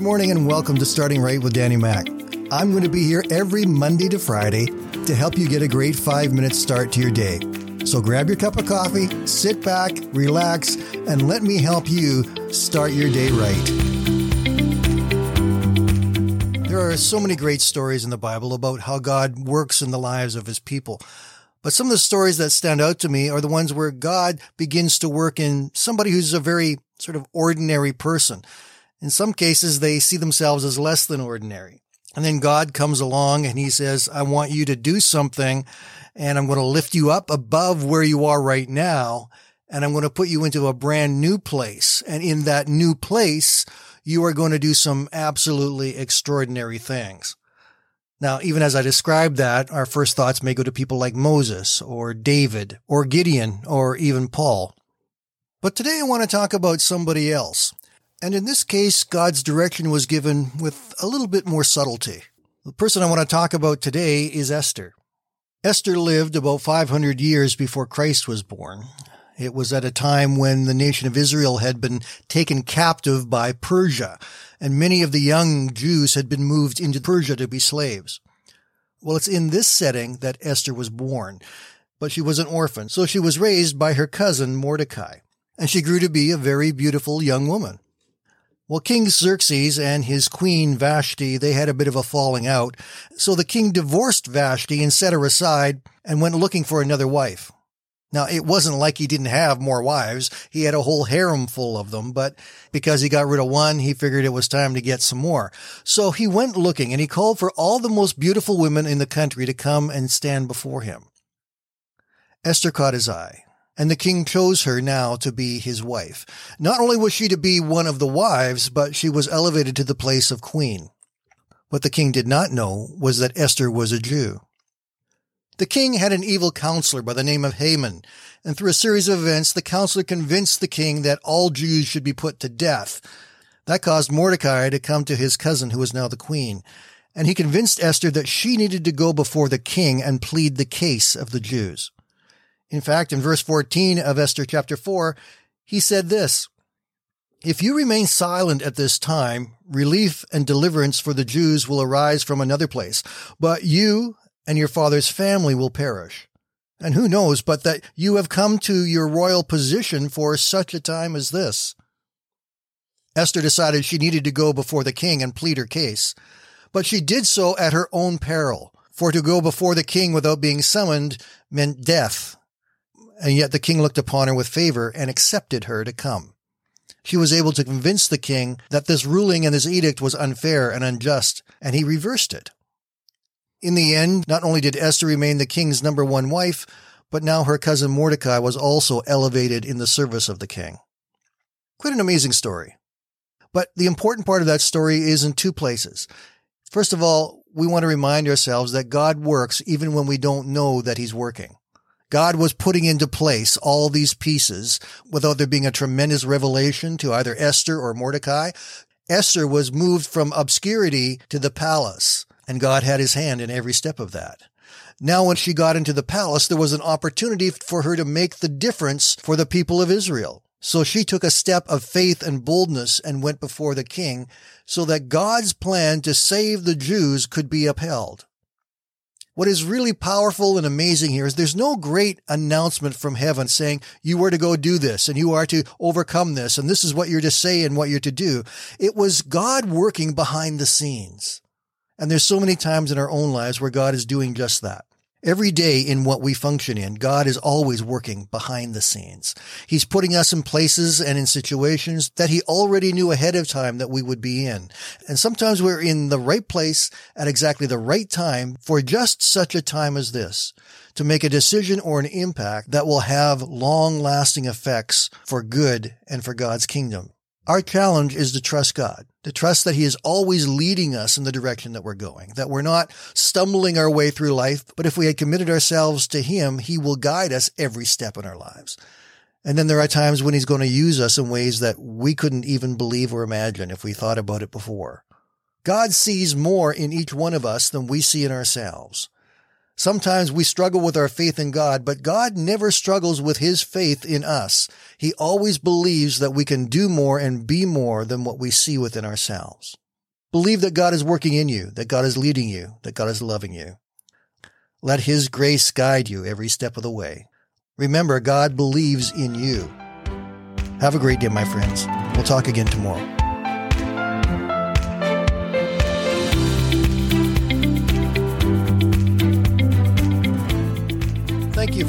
Good morning and welcome to Starting Right with Danny Mac. I'm going to be here every Monday to Friday to help you get a great five minute start to your day. So grab your cup of coffee, sit back, relax, and let me help you start your day right. There are so many great stories in the Bible about how God works in the lives of his people. But some of the stories that stand out to me are the ones where God begins to work in somebody who's a very sort of ordinary person. In some cases, they see themselves as less than ordinary. And then God comes along and he says, I want you to do something and I'm going to lift you up above where you are right now. And I'm going to put you into a brand new place. And in that new place, you are going to do some absolutely extraordinary things. Now, even as I describe that, our first thoughts may go to people like Moses or David or Gideon or even Paul. But today I want to talk about somebody else. And in this case, God's direction was given with a little bit more subtlety. The person I want to talk about today is Esther. Esther lived about 500 years before Christ was born. It was at a time when the nation of Israel had been taken captive by Persia, and many of the young Jews had been moved into Persia to be slaves. Well, it's in this setting that Esther was born, but she was an orphan, so she was raised by her cousin Mordecai, and she grew to be a very beautiful young woman. Well, King Xerxes and his queen Vashti, they had a bit of a falling out. So the king divorced Vashti and set her aside and went looking for another wife. Now, it wasn't like he didn't have more wives. He had a whole harem full of them, but because he got rid of one, he figured it was time to get some more. So he went looking and he called for all the most beautiful women in the country to come and stand before him. Esther caught his eye and the king chose her now to be his wife. Not only was she to be one of the wives, but she was elevated to the place of queen. What the king did not know was that Esther was a Jew. The king had an evil counselor by the name of Haman, and through a series of events, the counselor convinced the king that all Jews should be put to death. That caused Mordecai to come to his cousin, who was now the queen, and he convinced Esther that she needed to go before the king and plead the case of the Jews. In fact, in verse 14 of Esther chapter 4, he said this, If you remain silent at this time, relief and deliverance for the Jews will arise from another place, but you and your father's family will perish. And who knows but that you have come to your royal position for such a time as this? Esther decided she needed to go before the king and plead her case, but she did so at her own peril, for to go before the king without being summoned meant death and yet the king looked upon her with favor and accepted her to come. She was able to convince the king that this ruling and this edict was unfair and unjust, and he reversed it. In the end, not only did Esther remain the king's number one wife, but now her cousin Mordecai was also elevated in the service of the king. Quite an amazing story. But the important part of that story is in two places. First of all, we want to remind ourselves that God works even when we don't know that he's working. God was putting into place all these pieces without there being a tremendous revelation to either Esther or Mordecai. Esther was moved from obscurity to the palace, and God had his hand in every step of that. Now, when she got into the palace, there was an opportunity for her to make the difference for the people of Israel. So she took a step of faith and boldness and went before the king so that God's plan to save the Jews could be upheld. What is really powerful and amazing here is there's no great announcement from heaven saying you are to go do this and you are to overcome this and this is what you're to say and what you're to do. It was God working behind the scenes. And there's so many times in our own lives where God is doing just that. Every day in what we function in, God is always working behind the scenes. He's putting us in places and in situations that he already knew ahead of time that we would be in. And sometimes we're in the right place at exactly the right time for just such a time as this to make a decision or an impact that will have long lasting effects for good and for God's kingdom. Our challenge is to trust God, to trust that He is always leading us in the direction that we're going, that we're not stumbling our way through life, but if we had committed ourselves to Him, He will guide us every step in our lives. And then there are times when He's going to use us in ways that we couldn't even believe or imagine if we thought about it before. God sees more in each one of us than we see in ourselves. Sometimes we struggle with our faith in God, but God never struggles with his faith in us. He always believes that we can do more and be more than what we see within ourselves. Believe that God is working in you, that God is leading you, that God is loving you. Let His grace guide you every step of the way. Remember, God believes in you. Have a great day, my friends. We'll talk again tomorrow.